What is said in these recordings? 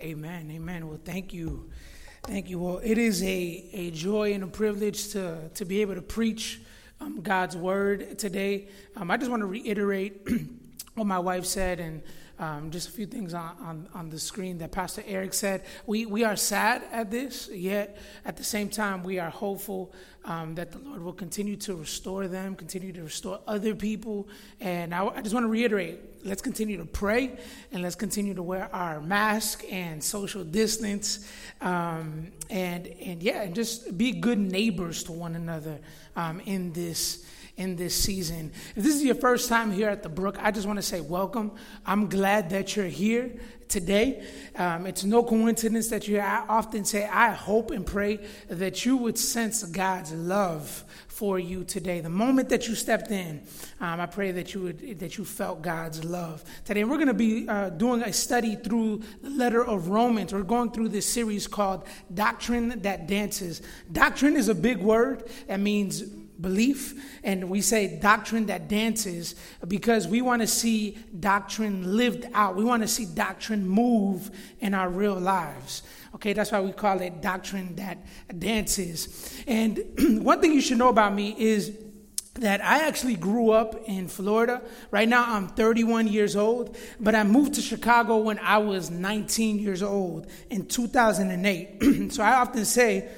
Amen. Amen. Well, thank you. Thank you. Well, it is a, a joy and a privilege to, to be able to preach um, God's word today. Um, I just want to reiterate what my wife said and um, just a few things on, on, on, the screen that Pastor Eric said. We, we are sad at this, yet at the same time, we are hopeful um, that the Lord will continue to restore them, continue to restore other people. And I, I just want to reiterate let's continue to pray and let's continue to wear our mask and social distance. Um, and, and yeah, and just be good neighbors to one another um, in this in this season. If this is your first time here at the Brook, I just want to say welcome. I'm glad that you're here today. Um, it's no coincidence that you're I often say, I hope and pray that you would sense God's love for you today. The moment that you stepped in, um, I pray that you would that you felt God's love today. And we're going to be uh, doing a study through the letter of Romans. We're going through this series called Doctrine That Dances. Doctrine is a big word. That means belief, and we say doctrine that dances because we want to see doctrine lived out. We want to see doctrine move in our real lives. Okay, that's why we call it doctrine that dances. And one thing you should know about me is that I actually grew up in Florida. Right now, I'm 31 years old, but I moved to Chicago when I was 19 years old in 2008. so I often say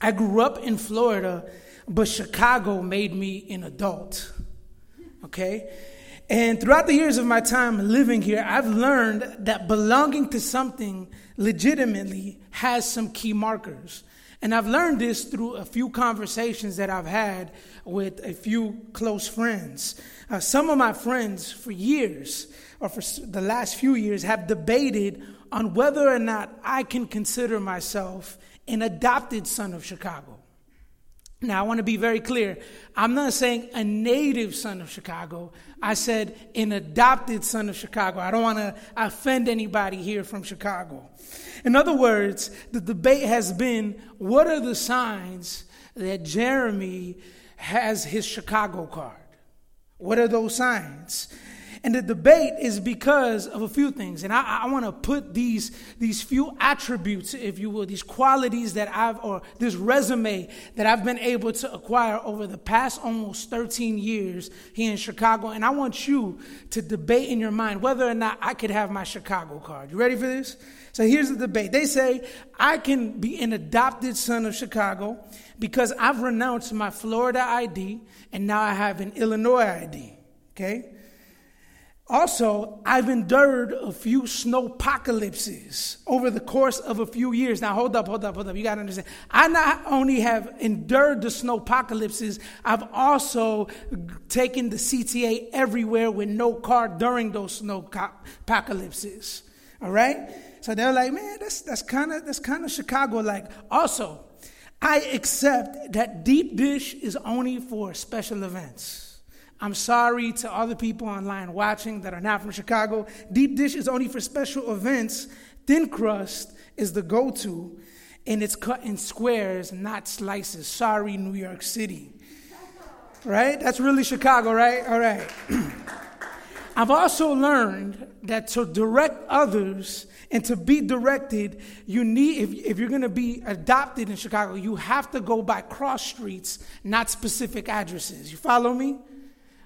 I grew up in Florida but Chicago made me an adult. Okay? And throughout the years of my time living here, I've learned that belonging to something legitimately has some key markers. And I've learned this through a few conversations that I've had with a few close friends. Uh, some of my friends, for years, or for the last few years, have debated on whether or not I can consider myself an adopted son of Chicago. Now, I want to be very clear. I'm not saying a native son of Chicago. I said an adopted son of Chicago. I don't want to offend anybody here from Chicago. In other words, the debate has been what are the signs that Jeremy has his Chicago card? What are those signs? And the debate is because of a few things. And I, I want to put these, these few attributes, if you will, these qualities that I've, or this resume that I've been able to acquire over the past almost 13 years here in Chicago. And I want you to debate in your mind whether or not I could have my Chicago card. You ready for this? So here's the debate. They say I can be an adopted son of Chicago because I've renounced my Florida ID and now I have an Illinois ID. Okay? Also, I've endured a few snow apocalypses over the course of a few years. Now, hold up, hold up, hold up. You got to understand. I not only have endured the snow apocalypses, I've also taken the CTA everywhere with no car during those snow apocalypses. All right? So they're like, man, that's that's kind of that's kind of Chicago like. Also, I accept that deep dish is only for special events. I'm sorry to other people online watching that are not from Chicago. Deep dish is only for special events. Thin crust is the go to, and it's cut in squares, not slices. Sorry, New York City. Right? That's really Chicago, right? All right. I've also learned that to direct others and to be directed, you need, if, if you're going to be adopted in Chicago, you have to go by cross streets, not specific addresses. You follow me?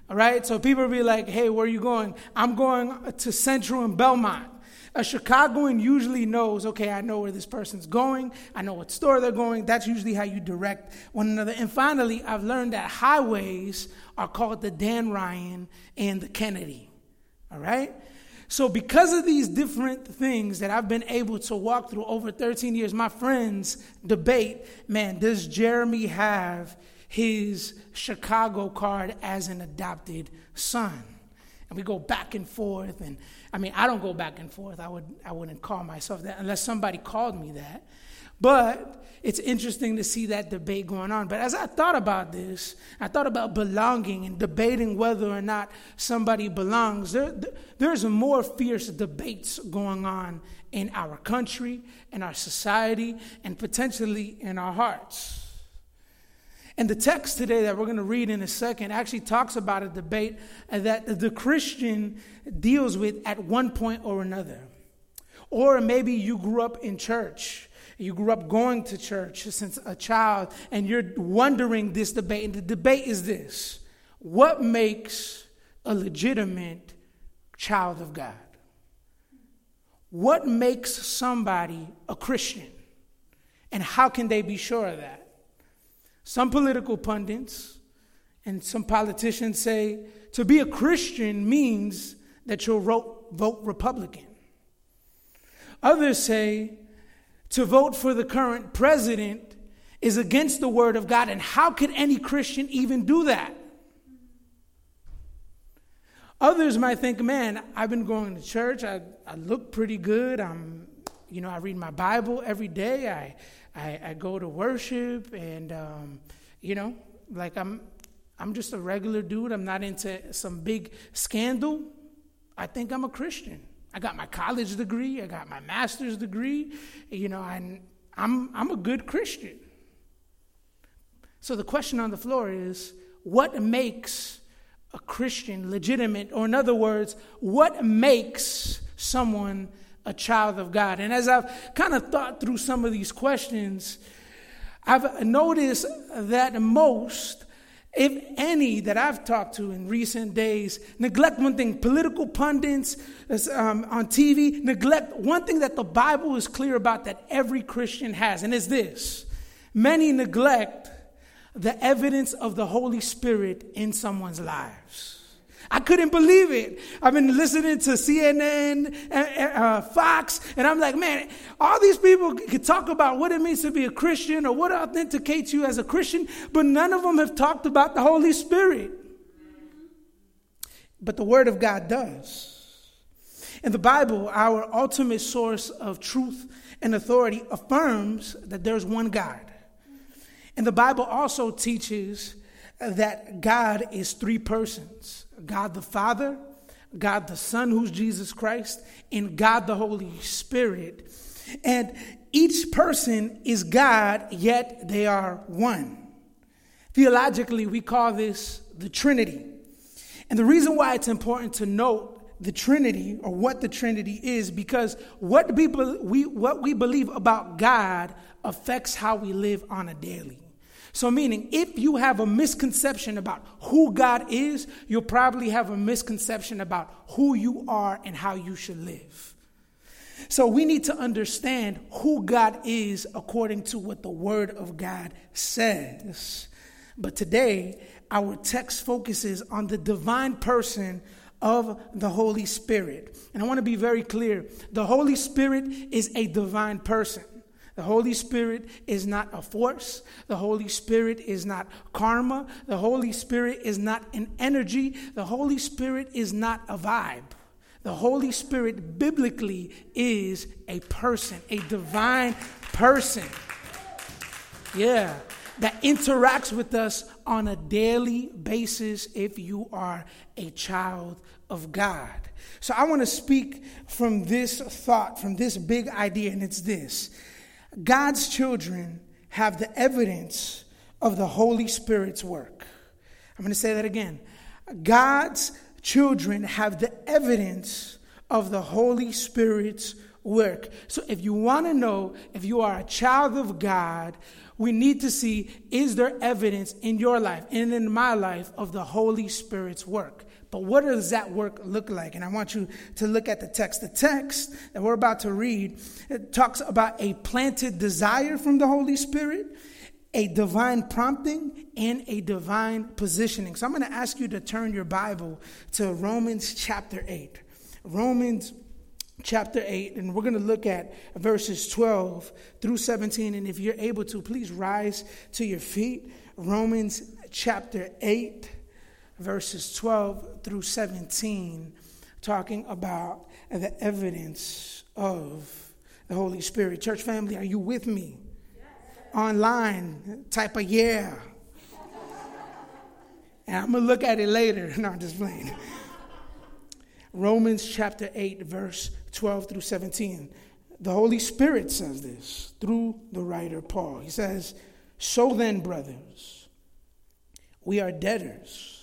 All right, so people be like, hey, where are you going? I'm going to Central and Belmont. A Chicagoan usually knows, okay, I know where this person's going. I know what store they're going. That's usually how you direct one another. And finally, I've learned that highways are called the Dan Ryan and the Kennedy. All right? So, because of these different things that I've been able to walk through over 13 years, my friends debate man, does Jeremy have his Chicago card as an adopted son. And we go back and forth. And I mean, I don't go back and forth. I, would, I wouldn't call myself that unless somebody called me that. But it's interesting to see that debate going on. But as I thought about this, I thought about belonging and debating whether or not somebody belongs. There, there's more fierce debates going on in our country, in our society, and potentially in our hearts. And the text today that we're going to read in a second actually talks about a debate that the Christian deals with at one point or another. Or maybe you grew up in church. You grew up going to church since a child, and you're wondering this debate. And the debate is this What makes a legitimate child of God? What makes somebody a Christian? And how can they be sure of that? Some political pundits and some politicians say to be a Christian means that you'll vote, Republican. Others say to vote for the current president is against the word of God, and how could any Christian even do that? Others might think, man, I've been going to church, I, I look pretty good, I'm, you know, I read my Bible every day, I, I, I go to worship, and, um, you know, like I'm, I'm just a regular dude, I'm not into some big scandal. I think I'm a Christian. I got my college degree, I got my master's degree, you know, and I'm, I'm a good Christian. So the question on the floor is what makes a Christian legitimate? Or, in other words, what makes someone a child of God? And as I've kind of thought through some of these questions, I've noticed that most if any, that I've talked to in recent days, neglect one thing political pundits um, on TV, neglect one thing that the Bible is clear about that every Christian has, and is this many neglect the evidence of the Holy Spirit in someone's lives. I couldn't believe it. I've been listening to CNN, uh, uh, Fox, and I'm like, man, all these people could talk about what it means to be a Christian or what authenticates you as a Christian, but none of them have talked about the Holy Spirit. But the Word of God does. In the Bible, our ultimate source of truth and authority affirms that there's one God. And the Bible also teaches that God is three persons God the Father, God the Son, who's Jesus Christ, and God the Holy Spirit. And each person is God, yet they are one. Theologically, we call this the Trinity. And the reason why it's important to note the Trinity or what the Trinity is because what we, what we believe about God affects how we live on a daily. So, meaning, if you have a misconception about who God is, you'll probably have a misconception about who you are and how you should live. So, we need to understand who God is according to what the Word of God says. But today, our text focuses on the divine person of the Holy Spirit. And I want to be very clear the Holy Spirit is a divine person. The Holy Spirit is not a force. The Holy Spirit is not karma. The Holy Spirit is not an energy. The Holy Spirit is not a vibe. The Holy Spirit biblically is a person, a divine person. Yeah, that interacts with us on a daily basis if you are a child of God. So I want to speak from this thought, from this big idea, and it's this God's children have the evidence of the Holy Spirit's work. I'm going to say that again. God's children have the evidence of the Holy Spirit's work. So if you want to know if you are a child of God, we need to see is there evidence in your life and in my life of the Holy Spirit's work? But what does that work look like? And I want you to look at the text. The text that we're about to read it talks about a planted desire from the Holy Spirit, a divine prompting, and a divine positioning. So I'm going to ask you to turn your Bible to Romans chapter 8. Romans chapter 8, and we're going to look at verses 12 through 17. And if you're able to, please rise to your feet. Romans chapter 8 verses 12 through 17, talking about the evidence of the Holy Spirit. Church family, are you with me? Yes. Online, type of yeah. and I'm going to look at it later. No, I'm just playing. Romans chapter 8, verse 12 through 17. The Holy Spirit says this through the writer Paul. He says, So then, brothers, we are debtors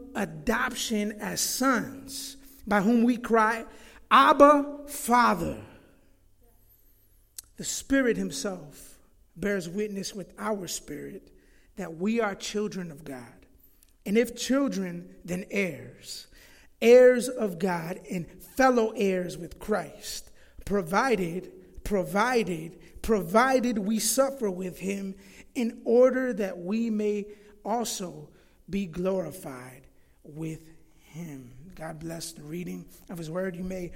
adoption as sons, by whom we cry, Abba, Father. The Spirit Himself bears witness with our spirit that we are children of God. And if children, then heirs, heirs of God and fellow heirs with Christ, provided, provided, provided we suffer with Him in order that we may also be glorified with Him. God bless the reading of His Word. You may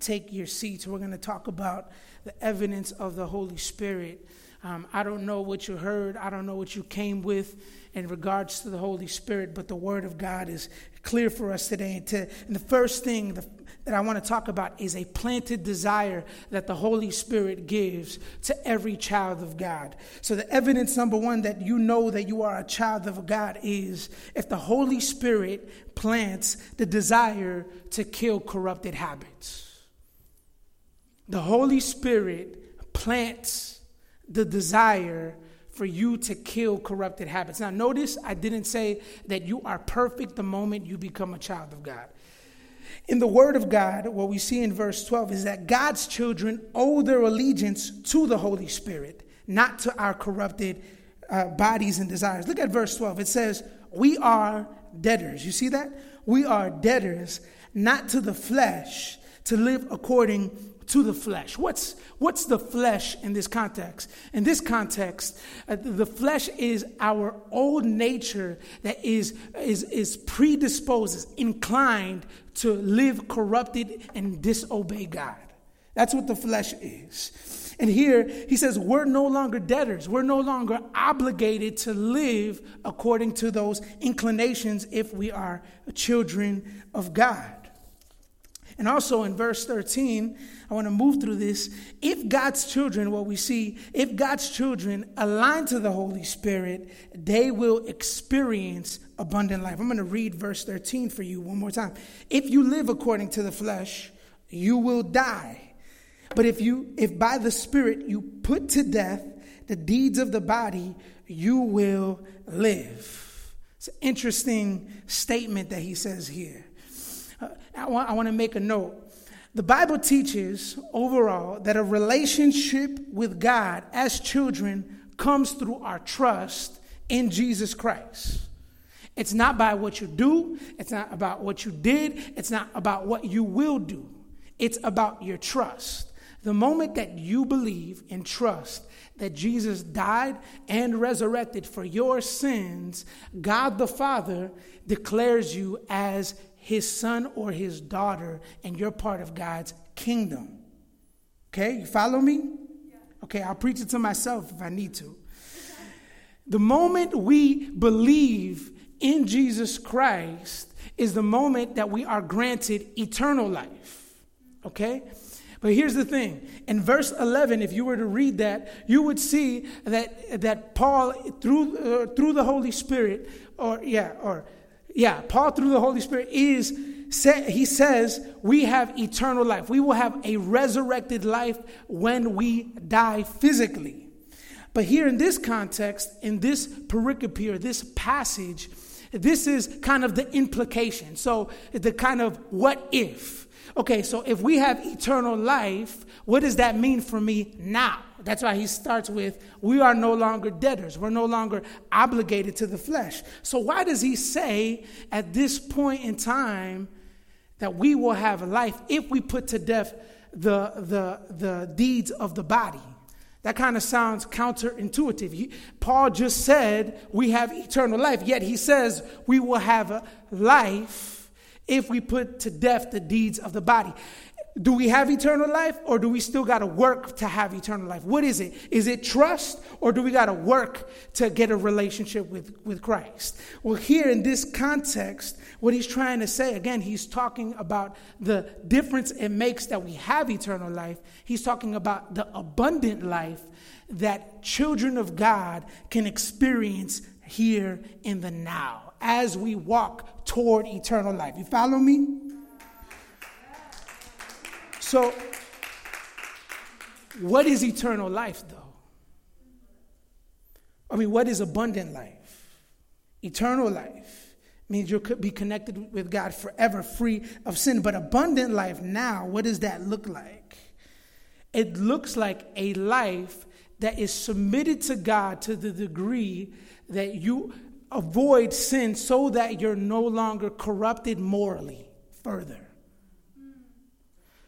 take your seats. We're going to talk about the evidence of the Holy Spirit. Um, I don't know what you heard, I don't know what you came with in regards to the Holy Spirit, but the Word of God is clear for us today. And, to, and the first thing the, that I want to talk about is a planted desire that the Holy Spirit gives to every child of God. So, the evidence number one that you know that you are a child of God is if the Holy Spirit plants the desire to kill corrupted habits. The Holy Spirit plants the desire for you to kill corrupted habits. Now, notice I didn't say that you are perfect the moment you become a child of God. In the Word of God, what we see in verse 12 is that God's children owe their allegiance to the Holy Spirit, not to our corrupted uh, bodies and desires. Look at verse 12. It says, We are debtors. You see that? We are debtors, not to the flesh, to live according to the flesh. What's, what's the flesh in this context? In this context, uh, the flesh is our old nature that is, is, is predisposed, is inclined to live corrupted and disobey God. That's what the flesh is. And here he says, we're no longer debtors. We're no longer obligated to live according to those inclinations if we are children of God. And also in verse 13, I want to move through this. If God's children, what we see, if God's children align to the Holy Spirit, they will experience abundant life. I'm going to read verse 13 for you one more time. If you live according to the flesh, you will die. But if you if by the Spirit you put to death the deeds of the body, you will live. It's an interesting statement that he says here. Uh, I want, I want to make a note. The Bible teaches overall that a relationship with God as children comes through our trust in Jesus Christ. It's not by what you do, it's not about what you did, it's not about what you will do. It's about your trust. The moment that you believe and trust that Jesus died and resurrected for your sins, God the Father declares you as his son or his daughter, and you're part of God's kingdom. Okay, you follow me? Okay, I'll preach it to myself if I need to. The moment we believe in Jesus Christ is the moment that we are granted eternal life. Okay? But here's the thing. In verse 11, if you were to read that, you would see that, that Paul, through, uh, through the Holy Spirit, or yeah, or yeah, Paul through the Holy Spirit is he says we have eternal life. We will have a resurrected life when we die physically. But here in this context, in this pericope or this passage, this is kind of the implication. So the kind of what if. Okay, so if we have eternal life, what does that mean for me now? That's why he starts with, We are no longer debtors. We're no longer obligated to the flesh. So, why does he say at this point in time that we will have life if we put to death the, the, the deeds of the body? That kind of sounds counterintuitive. He, Paul just said we have eternal life, yet he says we will have life if we put to death the deeds of the body. Do we have eternal life or do we still got to work to have eternal life? What is it? Is it trust or do we got to work to get a relationship with, with Christ? Well, here in this context, what he's trying to say, again, he's talking about the difference it makes that we have eternal life. He's talking about the abundant life that children of God can experience here in the now as we walk toward eternal life. You follow me? So, what is eternal life, though? I mean, what is abundant life? Eternal life means you'll be connected with God forever, free of sin. But abundant life now, what does that look like? It looks like a life that is submitted to God to the degree that you avoid sin so that you're no longer corrupted morally further.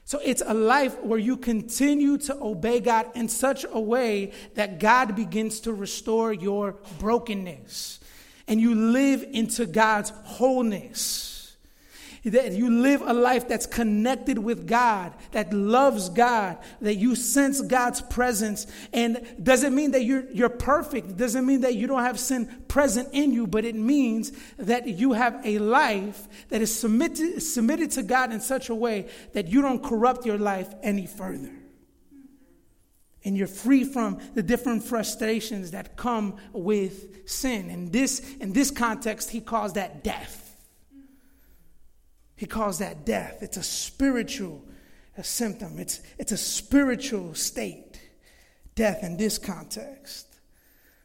So it's a life where you continue to obey God in such a way that God begins to restore your brokenness and you live into God's wholeness that you live a life that's connected with God, that loves God, that you sense God's presence. And doesn't mean that you're, you're perfect. It doesn't mean that you don't have sin present in you, but it means that you have a life that is submitted, submitted to God in such a way that you don't corrupt your life any further. And you're free from the different frustrations that come with sin. In this, in this context, he calls that death. He calls that death. It's a spiritual a symptom, it's, it's a spiritual state, death in this context.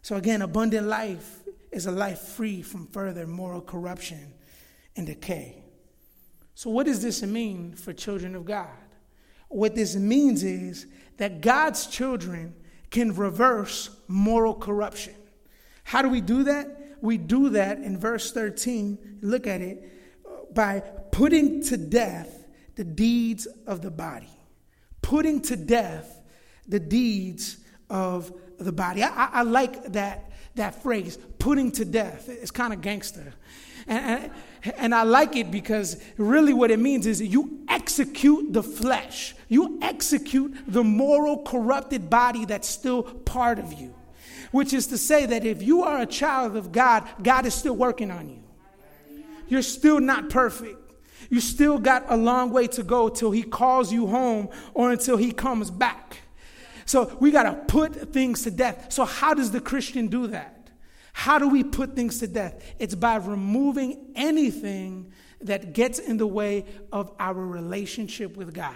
So, again, abundant life is a life free from further moral corruption and decay. So, what does this mean for children of God? What this means is that God's children can reverse moral corruption. How do we do that? We do that in verse 13. Look at it by putting to death the deeds of the body. Putting to death the deeds of the body. I, I, like that, that phrase, putting to death. It's kind of gangster. And, and, and I like it because really what it means is you execute the flesh, you execute the moral, corrupted body that's still part of you. Which is to say that if you are a child of God, God is still working on you you're still not perfect. You still got a long way to go till he calls you home or until he comes back. So we got to put things to death. So, how does the Christian do that? How do we put things to death? It's by removing anything that gets in the way of our relationship with God.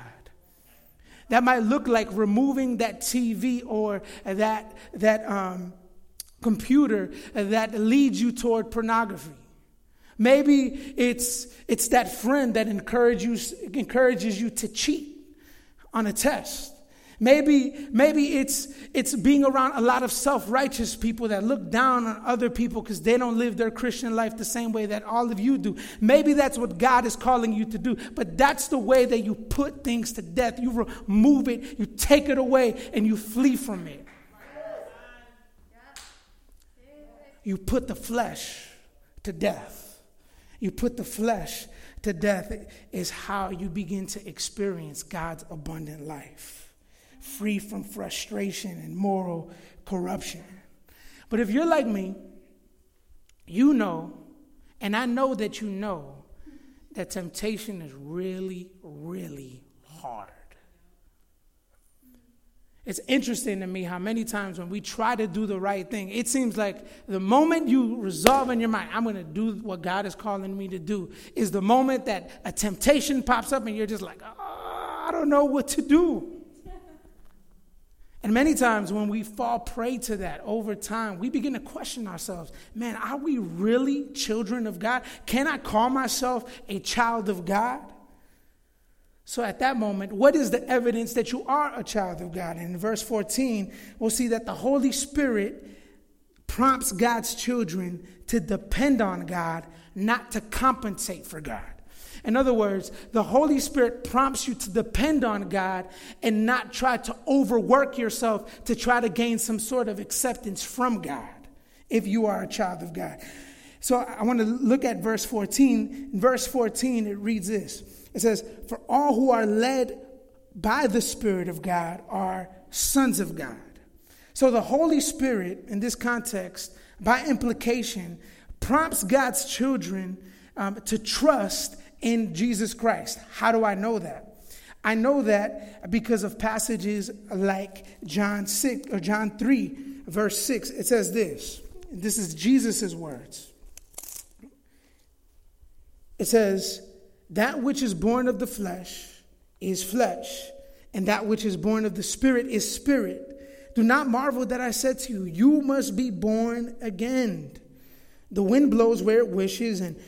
That might look like removing that TV or that, that um, computer that leads you toward pornography. Maybe it's, it's that friend that encourages you, encourages you to cheat on a test. Maybe, maybe it's, it's being around a lot of self righteous people that look down on other people because they don't live their Christian life the same way that all of you do. Maybe that's what God is calling you to do, but that's the way that you put things to death. You remove it, you take it away, and you flee from it. You put the flesh to death. You put the flesh to death, is how you begin to experience God's abundant life, free from frustration and moral corruption. But if you're like me, you know, and I know that you know, that temptation is really, really hard. It's interesting to me how many times when we try to do the right thing, it seems like the moment you resolve in your mind, I'm going to do what God is calling me to do, is the moment that a temptation pops up and you're just like, oh, I don't know what to do. And many times when we fall prey to that over time, we begin to question ourselves man, are we really children of God? Can I call myself a child of God? So at that moment, what is the evidence that you are a child of God? And in verse 14, we'll see that the Holy Spirit prompts God's children to depend on God, not to compensate for God. In other words, the Holy Spirit prompts you to depend on God and not try to overwork yourself to try to gain some sort of acceptance from God if you are a child of God. So I want to look at verse 14. In verse 14, it reads this it says, For all who are led by the Spirit of God are sons of God. So the Holy Spirit, in this context, by implication, prompts God's children um, to trust in Jesus Christ. How do I know that? I know that because of passages like John 6 or John 3, verse 6. It says this. This is Jesus' words. It says, That which is born of the flesh is flesh, and that which is born of the Spirit is spirit. Do not marvel that I said to you, You must be born again. The wind blows where it wishes, and,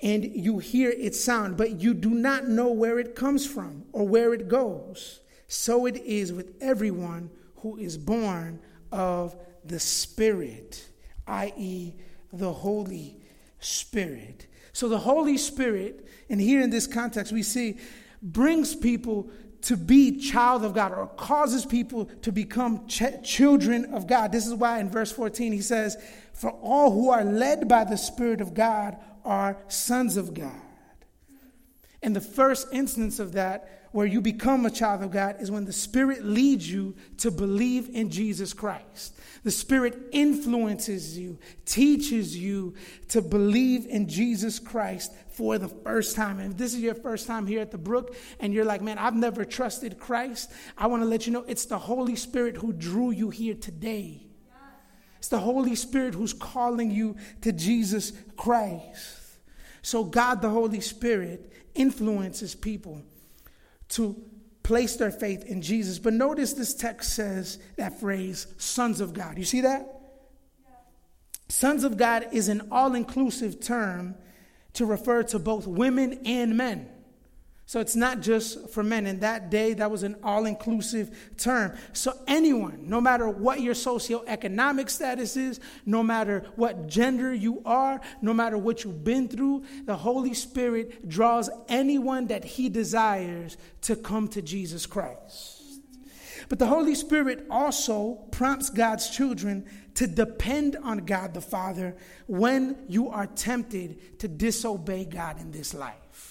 and you hear its sound, but you do not know where it comes from or where it goes. So it is with everyone who is born of the Spirit, i.e., the Holy Spirit. So the Holy Spirit, and here in this context, we see brings people to be child of God or causes people to become ch- children of God. This is why in verse 14 he says, For all who are led by the Spirit of God are sons of God. And the first instance of that, where you become a child of God, is when the Spirit leads you to believe in Jesus Christ. The Spirit influences you, teaches you to believe in Jesus Christ for the first time. And if this is your first time here at the Brook and you're like, man, I've never trusted Christ, I want to let you know it's the Holy Spirit who drew you here today. It's the Holy Spirit who's calling you to Jesus Christ. So, God, the Holy Spirit, influences people to place their faith in Jesus. But notice this text says that phrase, sons of God. You see that? Yeah. Sons of God is an all inclusive term to refer to both women and men. So it's not just for men. In that day, that was an all inclusive term. So anyone, no matter what your socioeconomic status is, no matter what gender you are, no matter what you've been through, the Holy Spirit draws anyone that He desires to come to Jesus Christ. But the Holy Spirit also prompts God's children to depend on God the Father when you are tempted to disobey God in this life.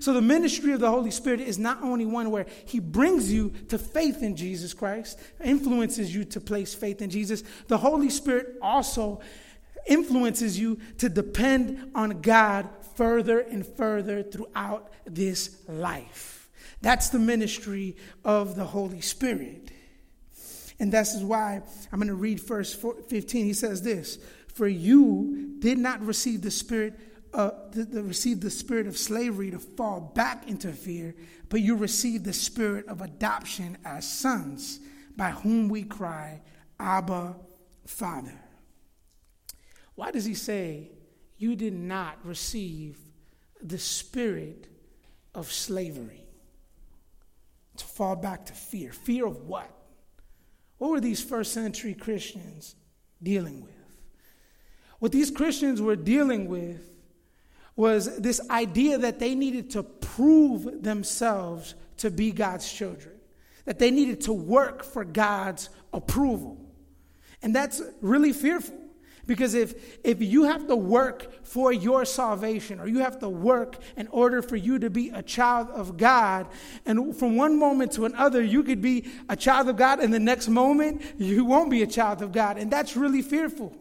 So, the ministry of the Holy Spirit is not only one where He brings you to faith in Jesus Christ, influences you to place faith in Jesus, the Holy Spirit also influences you to depend on God further and further throughout this life. That's the ministry of the Holy Spirit. And this is why I'm going to read verse 15. He says this For you did not receive the Spirit uh, to, receive the spirit of slavery to fall back into fear, but you receive the spirit of adoption as sons, by whom we cry, Abba, Father. Why does he say you did not receive the spirit of slavery? To fall back to fear. Fear of what? What were these first century Christians dealing with? What these Christians were dealing with was this idea that they needed to prove themselves to be God's children, that they needed to work for God's approval. And that's really fearful. Because if, if you have to work for your salvation, or you have to work in order for you to be a child of God, and from one moment to another, you could be a child of God, and the next moment, you won't be a child of God. And that's really fearful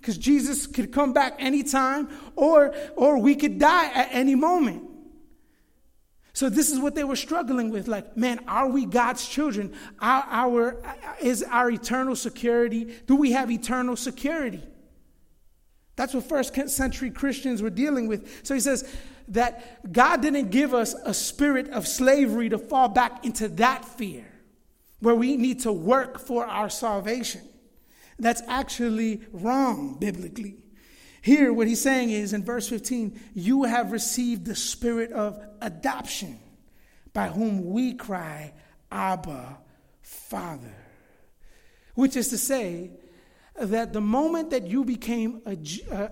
because Jesus could come back anytime or, or we could die at any moment. So this is what they were struggling with. Like, man, are we God's children? Our, our, is our eternal security, do we have eternal security? That's what first century Christians were dealing with. So he says that God didn't give us a spirit of slavery to fall back into that fear where we need to work for our salvation. That's actually wrong biblically. Here, what he's saying is in verse 15, you have received the spirit of adoption, by whom we cry, Abba, Father. Which is to say, that the moment that you became a,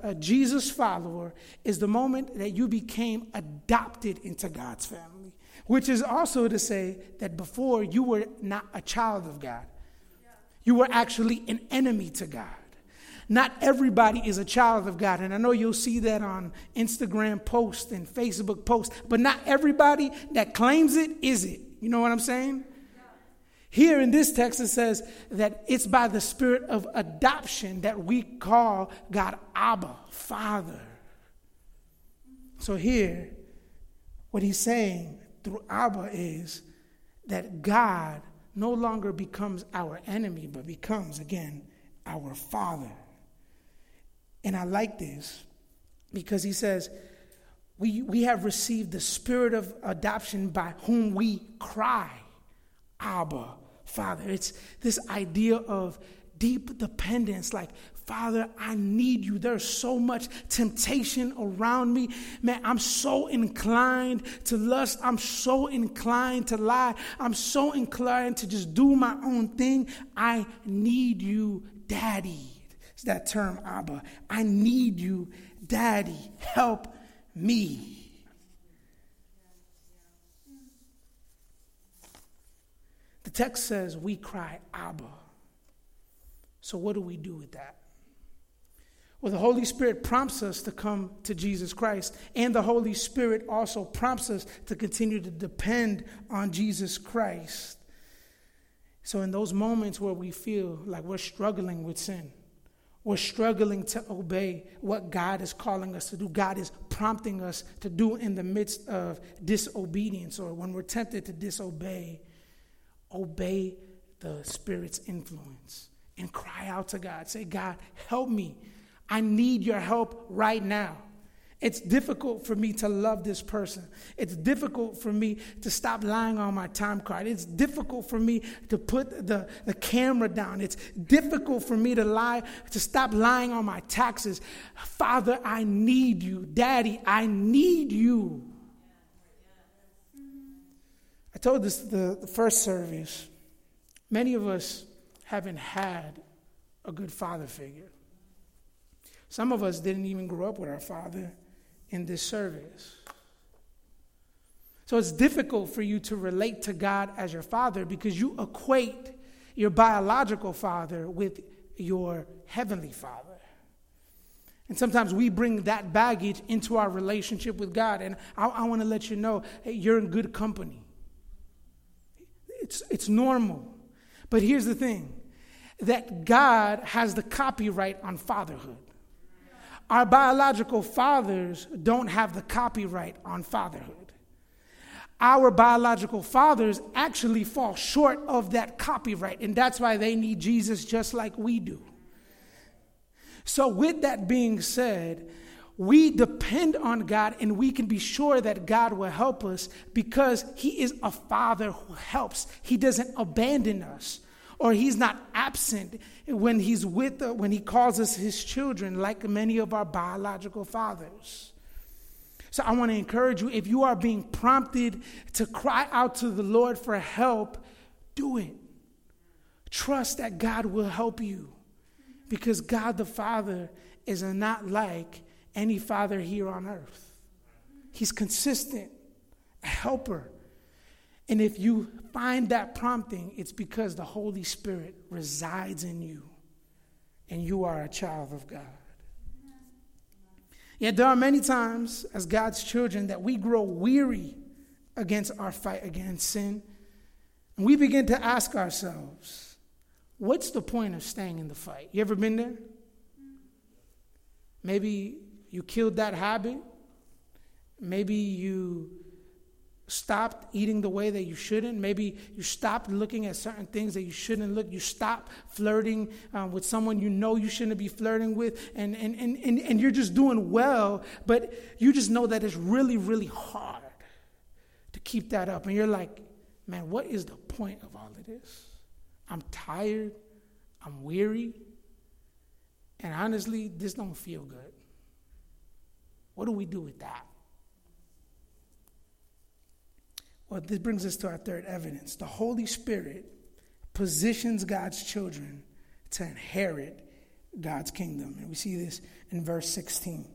a, Jesus follower is the moment that you became adopted into God's family. Which is also to say that before you were not a child of God, you were actually an enemy to God. Not everybody is a child of God. And I know you'll see that on Instagram posts and Facebook posts, but not everybody that claims it is it. You know what I'm saying? Here in this text, it says that it's by the spirit of adoption that we call God Abba, Father. So here, what he's saying through Abba is that God no longer becomes our enemy, but becomes, again, our Father. And I like this because he says, we, we have received the spirit of adoption by whom we cry, Abba, Father. It's this idea of deep dependence, like, Father, I need you. There's so much temptation around me. Man, I'm so inclined to lust. I'm so inclined to lie. I'm so inclined to just do my own thing. I need you, Daddy. It's that term, Abba. I need you, Daddy. Help me. The text says we cry, Abba. So, what do we do with that? Well, the Holy Spirit prompts us to come to Jesus Christ, and the Holy Spirit also prompts us to continue to depend on Jesus Christ. So, in those moments where we feel like we're struggling with sin, we're struggling to obey what God is calling us to do, God is prompting us to do in the midst of disobedience, or when we're tempted to disobey, obey the Spirit's influence and cry out to God. Say, God, help me. I need your help right now. It's difficult for me to love this person. It's difficult for me to stop lying on my time card. It's difficult for me to put the, the camera down. It's difficult for me to lie, to stop lying on my taxes. Father, I need you. Daddy, I need you. I told this the, the first service. Many of us haven't had a good father figure. Some of us didn't even grow up with our father in this service. So it's difficult for you to relate to God as your father because you equate your biological father with your heavenly father. And sometimes we bring that baggage into our relationship with God. And I, I want to let you know hey, you're in good company. It's, it's normal. But here's the thing that God has the copyright on fatherhood. Our biological fathers don't have the copyright on fatherhood. Our biological fathers actually fall short of that copyright, and that's why they need Jesus just like we do. So, with that being said, we depend on God and we can be sure that God will help us because He is a Father who helps. He doesn't abandon us or he's not absent when he's with uh, when he calls us his children like many of our biological fathers. So i want to encourage you if you are being prompted to cry out to the lord for help do it. Trust that god will help you because god the father is not like any father here on earth. He's consistent a helper and if you find that prompting, it's because the Holy Spirit resides in you and you are a child of God. Yet there are many times as God's children that we grow weary against our fight against sin. And we begin to ask ourselves, what's the point of staying in the fight? You ever been there? Maybe you killed that habit. Maybe you stopped eating the way that you shouldn't. Maybe you stopped looking at certain things that you shouldn't look. You stopped flirting um, with someone you know you shouldn't be flirting with, and, and, and, and, and you're just doing well, but you just know that it's really, really hard to keep that up. And you're like, man, what is the point of all of this? I'm tired, I'm weary, and honestly, this don't feel good. What do we do with that? Well, this brings us to our third evidence. The Holy Spirit positions God's children to inherit God's kingdom. And we see this in verse 16.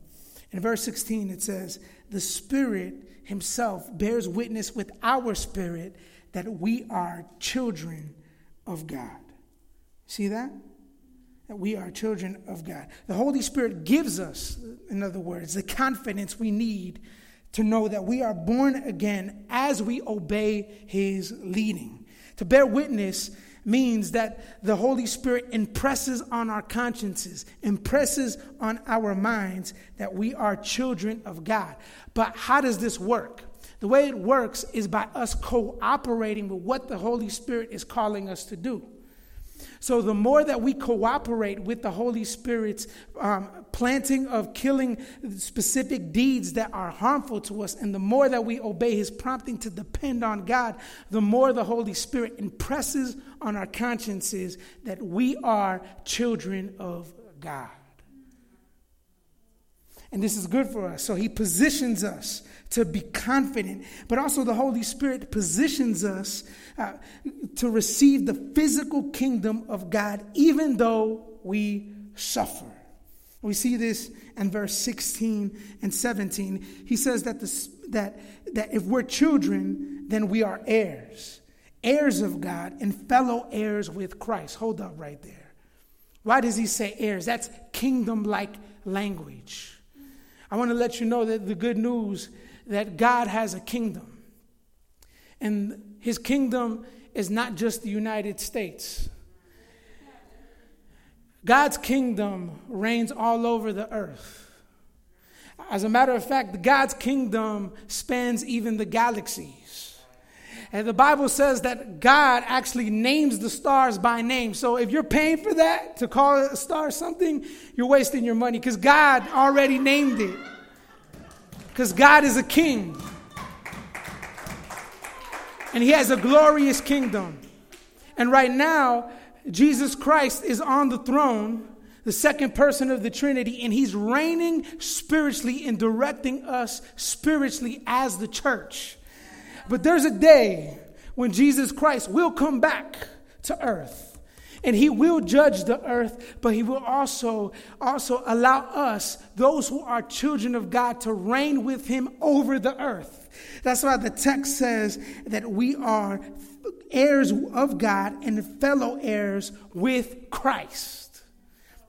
In verse 16, it says, The Spirit Himself bears witness with our spirit that we are children of God. See that? That we are children of God. The Holy Spirit gives us, in other words, the confidence we need to know that we are born again as we obey his leading. To bear witness means that the Holy Spirit impresses on our consciences, impresses on our minds that we are children of God. But how does this work? The way it works is by us cooperating with what the Holy Spirit is calling us to do. So, the more that we cooperate with the Holy Spirit's um, planting of killing specific deeds that are harmful to us, and the more that we obey His prompting to depend on God, the more the Holy Spirit impresses on our consciences that we are children of God. And this is good for us. So, He positions us to be confident, but also the Holy Spirit positions us uh, to receive the physical kingdom of God, even though we suffer. We see this in verse 16 and 17. He says that, the, that, that if we're children, then we are heirs, heirs of God, and fellow heirs with Christ. Hold up right there. Why does he say heirs? That's kingdom like language. I want to let you know that the good news that God has a kingdom. And his kingdom is not just the United States. God's kingdom reigns all over the earth. As a matter of fact, God's kingdom spans even the galaxies. And the Bible says that God actually names the stars by name. So if you're paying for that to call a star something, you're wasting your money because God already named it because God is a king. And he has a glorious kingdom. And right now, Jesus Christ is on the throne, the second person of the Trinity, and he's reigning spiritually and directing us spiritually as the church. But there's a day when Jesus Christ will come back to earth and he will judge the earth, but he will also, also allow us, those who are children of God, to reign with him over the earth. That's why the text says that we are heirs of God and fellow heirs with Christ.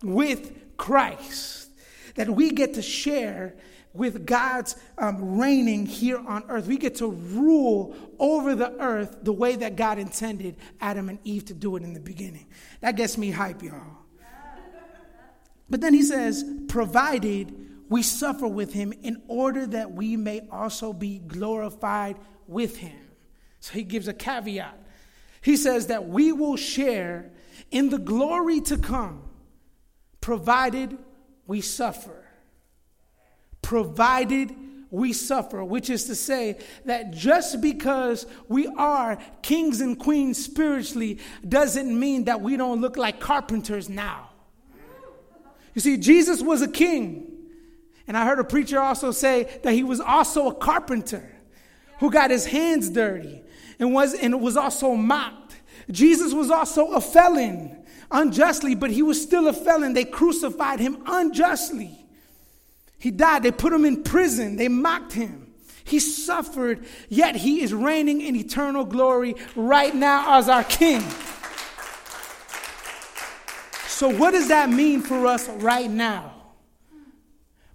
With Christ. That we get to share with God's um, reigning here on earth. We get to rule over the earth the way that God intended Adam and Eve to do it in the beginning. That gets me hype, y'all. But then he says, provided we suffer with him in order that we may also be glorified with him. So he gives a caveat. He says that we will share in the glory to come, provided we suffer provided we suffer, which is to say that just because we are kings and queens spiritually doesn't mean that we don't look like carpenters now. You see, Jesus was a king. And I heard a preacher also say that he was also a carpenter who got his hands dirty and was, and was also mocked. Jesus was also a felon unjustly, but he was still a felon. They crucified him unjustly. He died. They put him in prison. They mocked him. He suffered, yet he is reigning in eternal glory right now as our king. So, what does that mean for us right now?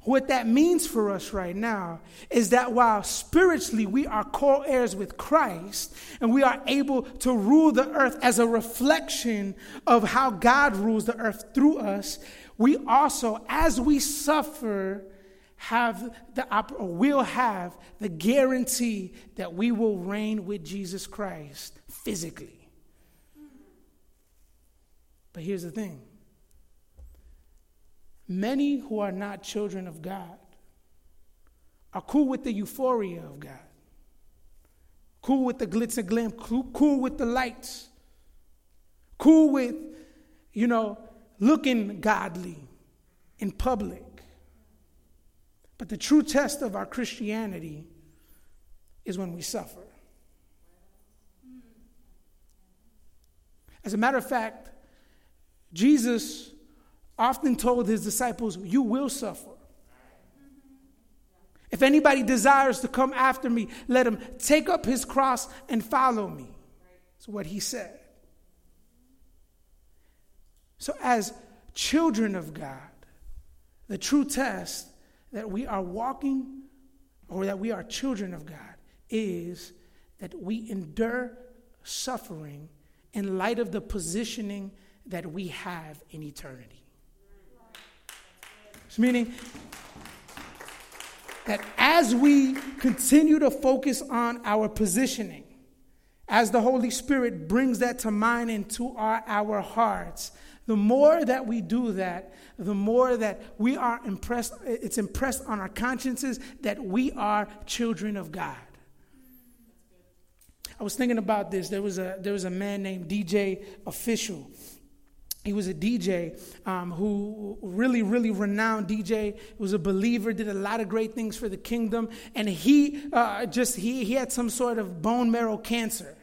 What that means for us right now is that while spiritually we are co heirs with Christ and we are able to rule the earth as a reflection of how God rules the earth through us, we also, as we suffer, have the or will have the guarantee that we will reign with Jesus Christ physically. But here's the thing. Many who are not children of God are cool with the euphoria of God, cool with the glitz and glam, cool, cool with the lights, cool with, you know, looking godly in public. But the true test of our Christianity is when we suffer. As a matter of fact, Jesus often told his disciples, You will suffer. If anybody desires to come after me, let him take up his cross and follow me. That's what he said. So, as children of God, the true test that we are walking or that we are children of God is that we endure suffering in light of the positioning that we have in eternity. It's meaning that as we continue to focus on our positioning, as the Holy Spirit brings that to mind into our, our hearts, the more that we do that, the more that we are impressed, it's impressed on our consciences that we are children of God. I was thinking about this. There was a, there was a man named DJ Official. He was a DJ um, who really, really renowned DJ. Was a believer, did a lot of great things for the kingdom, and he uh, just he he had some sort of bone marrow cancer.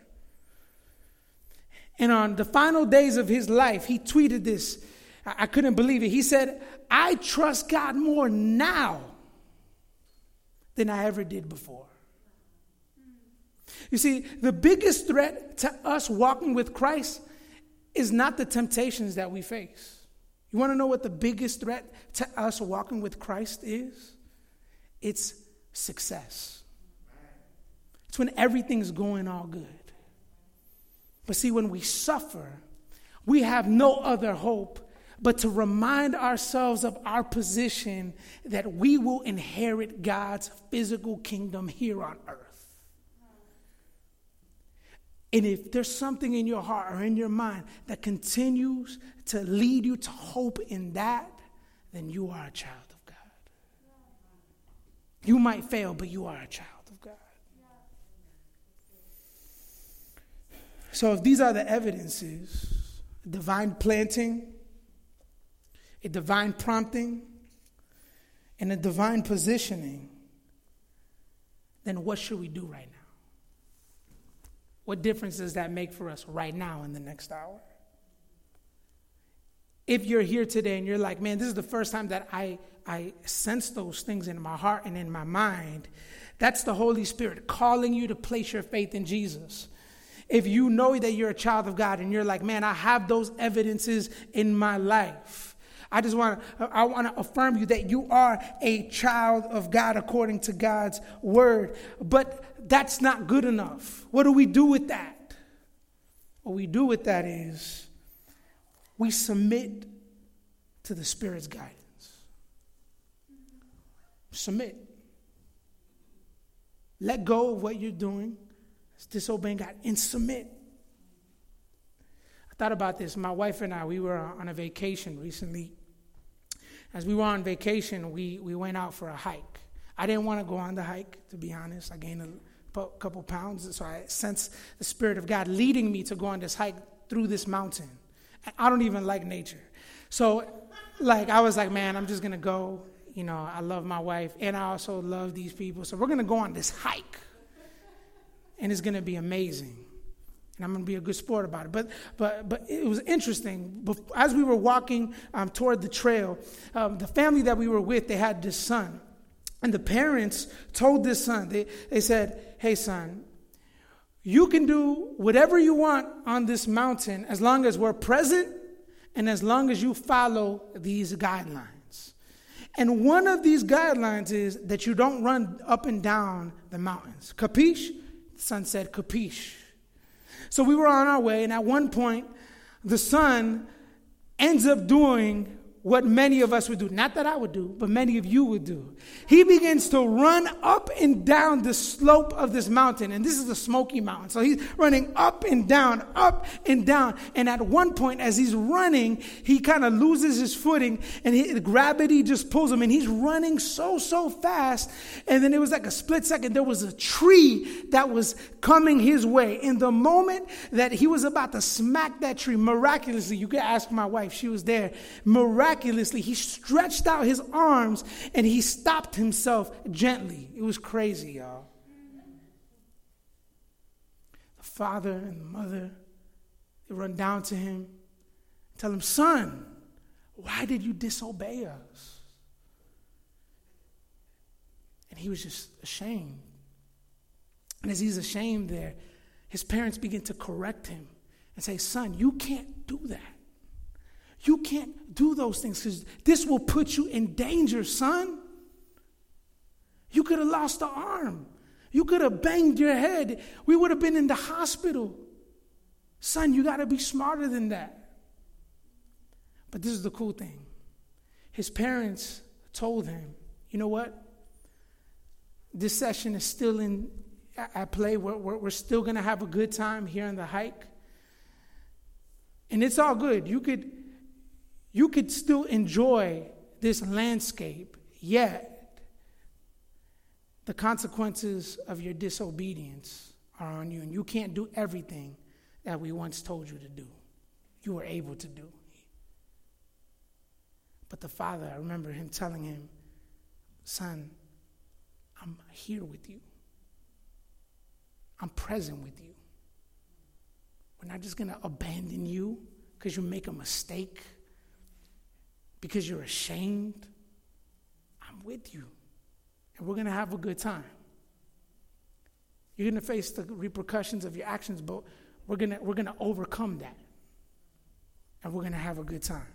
And on the final days of his life, he tweeted this. I, I couldn't believe it. He said, "I trust God more now than I ever did before." You see, the biggest threat to us walking with Christ is not the temptations that we face. You want to know what the biggest threat to us walking with Christ is? It's success. It's when everything's going all good. But see, when we suffer, we have no other hope but to remind ourselves of our position that we will inherit God's physical kingdom here on earth. And if there's something in your heart or in your mind that continues to lead you to hope in that, then you are a child of God. You might fail, but you are a child of God. So, if these are the evidences divine planting, a divine prompting, and a divine positioning then what should we do right now? What difference does that make for us right now in the next hour? If you're here today and you're like, man, this is the first time that I, I sense those things in my heart and in my mind, that's the Holy Spirit calling you to place your faith in Jesus. If you know that you're a child of God and you're like, man, I have those evidences in my life. I just want to I want to affirm you that you are a child of God according to God's word. But that's not good enough. What do we do with that? What we do with that is we submit to the Spirit's guidance. Submit. Let go of what you're doing, disobeying God, and submit. I thought about this. My wife and I, we were on a vacation recently. As we were on vacation, we, we went out for a hike. I didn't want to go on the hike, to be honest. I gained a couple pounds. So I sensed the Spirit of God leading me to go on this hike through this mountain. I don't even like nature. So, like, I was like, man, I'm just going to go. You know, I love my wife and I also love these people. So, we're going to go on this hike. And it's going to be amazing. And I'm going to be a good sport about it. But, but, but it was interesting. As we were walking um, toward the trail, um, the family that we were with, they had this son. And the parents told this son, they, they said, Hey, son, you can do whatever you want on this mountain as long as we're present and as long as you follow these guidelines. And one of these guidelines is that you don't run up and down the mountains. Capiche? Son said, Capiche. So we were on our way, and at one point, the son ends up doing what many of us would do. Not that I would do, but many of you would do. He begins to run up and down the slope of this mountain. And this is the Smoky Mountain. So he's running up and down, up and down. And at one point, as he's running, he kind of loses his footing and he, gravity just pulls him. And he's running so, so fast. And then it was like a split second. There was a tree that was coming his way. In the moment that he was about to smack that tree, miraculously, you could ask my wife, she was there. Miraculously, miraculously, he stretched out his arms and he stopped himself gently. It was crazy, y'all. The father and the mother, they run down to him, and tell him, Son, why did you disobey us? And he was just ashamed. And as he's ashamed there, his parents begin to correct him and say, Son, you can't do that. You can't do those things because this will put you in danger, son. You could have lost an arm. You could have banged your head. We would have been in the hospital. Son, you got to be smarter than that. But this is the cool thing. His parents told him, you know what? This session is still in at play. We're, we're, we're still going to have a good time here on the hike. And it's all good. You could, you could still enjoy this landscape, yet the consequences of your disobedience are on you, and you can't do everything that we once told you to do. You were able to do. But the father, I remember him telling him, Son, I'm here with you. I'm present with you. We're not just going to abandon you because you make a mistake, because you're ashamed. I'm with you, and we're going to have a good time. You're going to face the repercussions of your actions, but we're going we're going to overcome that, and we're going to have a good time.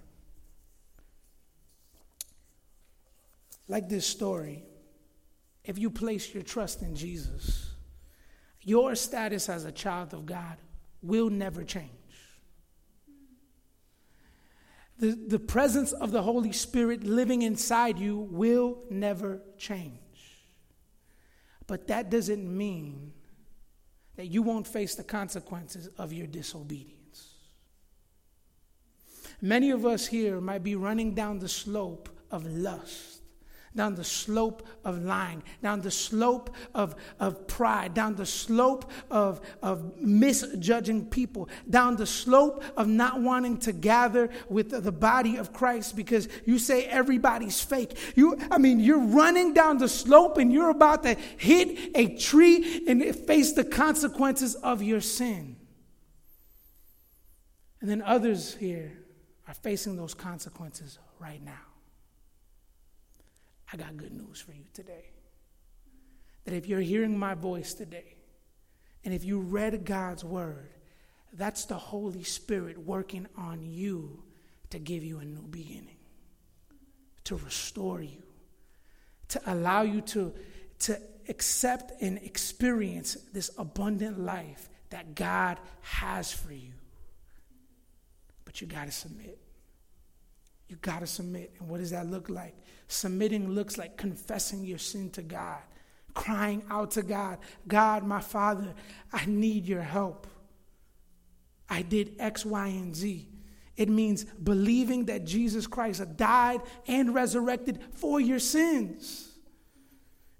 Like this story, if you place your trust in Jesus, your status as a child of God will never change. The, the presence of the Holy Spirit living inside you will never change. But that doesn't mean that you won't face the consequences of your disobedience. Many of us here might be running down the slope of lust down the slope of lying, down the slope of, of pride, down the slope of, of misjudging people, down the slope of not wanting to gather with the body of Christ because you say everybody's fake. You, I mean, you're running down the slope and you're about to hit a tree and face the consequences of your sin. And then others here are facing those consequences right now. I got good news for you today. That if you're hearing my voice today, and if you read God's word, that's the Holy Spirit working on you to give you a new beginning, to restore you, to allow you to, to accept and experience this abundant life that God has for you. But you got to submit. You got to submit. And what does that look like? Submitting looks like confessing your sin to God, crying out to God God, my Father, I need your help. I did X, Y, and Z. It means believing that Jesus Christ died and resurrected for your sins.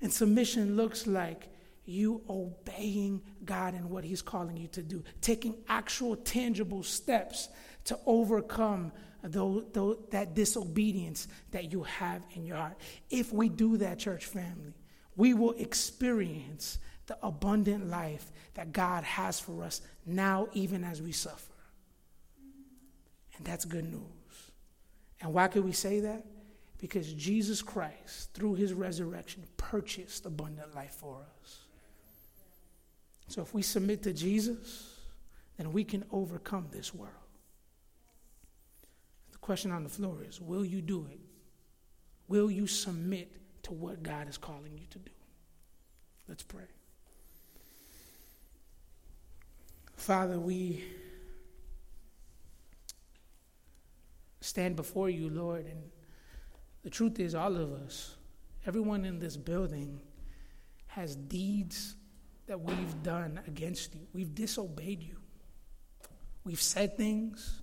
And submission looks like you obeying God and what He's calling you to do, taking actual tangible steps to overcome though, though, that disobedience that you have in your heart. If we do that, church family, we will experience the abundant life that God has for us now, even as we suffer. And that's good news. And why can we say that? Because Jesus Christ, through his resurrection, purchased abundant life for us. So if we submit to Jesus, then we can overcome this world question on the floor is will you do it? Will you submit to what God is calling you to do? Let's pray. Father, we stand before you, Lord, and the truth is, all of us, everyone in this building, has deeds that we've done against you. We've disobeyed you. We've said things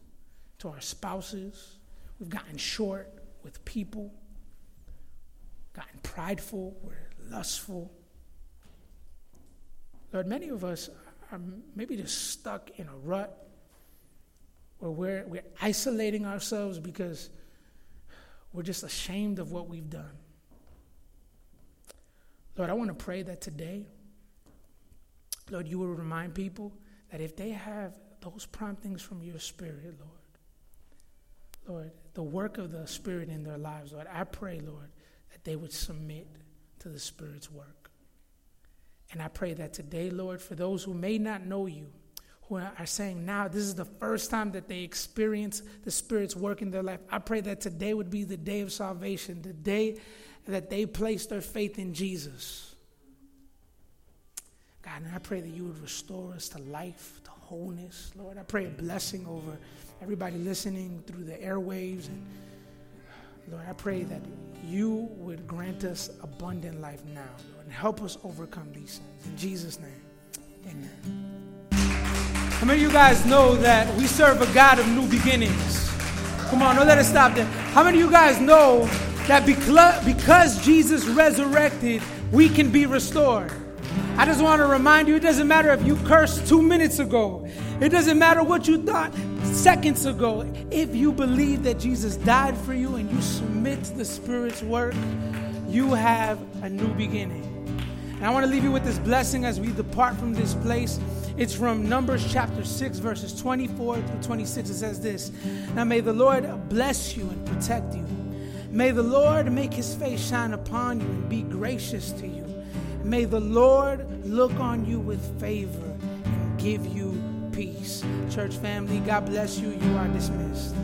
to our spouses. We've gotten short with people, gotten prideful, we're lustful. Lord, many of us are maybe just stuck in a rut where we're, we're isolating ourselves because we're just ashamed of what we've done. Lord, I want to pray that today, Lord, you will remind people that if they have those promptings from your spirit, Lord, Lord, the work of the Spirit in their lives, Lord, I pray, Lord, that they would submit to the Spirit's work. And I pray that today, Lord, for those who may not know you, who are saying now this is the first time that they experience the Spirit's work in their life. I pray that today would be the day of salvation, the day that they place their faith in Jesus. God, and I pray that you would restore us to life, to wholeness. Lord, I pray a blessing over everybody listening through the airwaves. And Lord, I pray that you would grant us abundant life now, Lord, and help us overcome these sins. In Jesus' name, amen. How many of you guys know that we serve a God of new beginnings? Come on, don't let us stop there. How many of you guys know that because Jesus resurrected, we can be restored? I just want to remind you it doesn't matter if you cursed two minutes ago, it doesn't matter what you thought seconds ago. If you believe that Jesus died for you and you submit to the Spirit's work, you have a new beginning. And I want to leave you with this blessing as we depart from this place. It's from Numbers chapter 6, verses 24 through 26. It says this Now may the Lord bless you and protect you. May the Lord make his face shine upon you and be gracious to you. May the Lord look on you with favor and give you peace. Church family, God bless you. You are dismissed.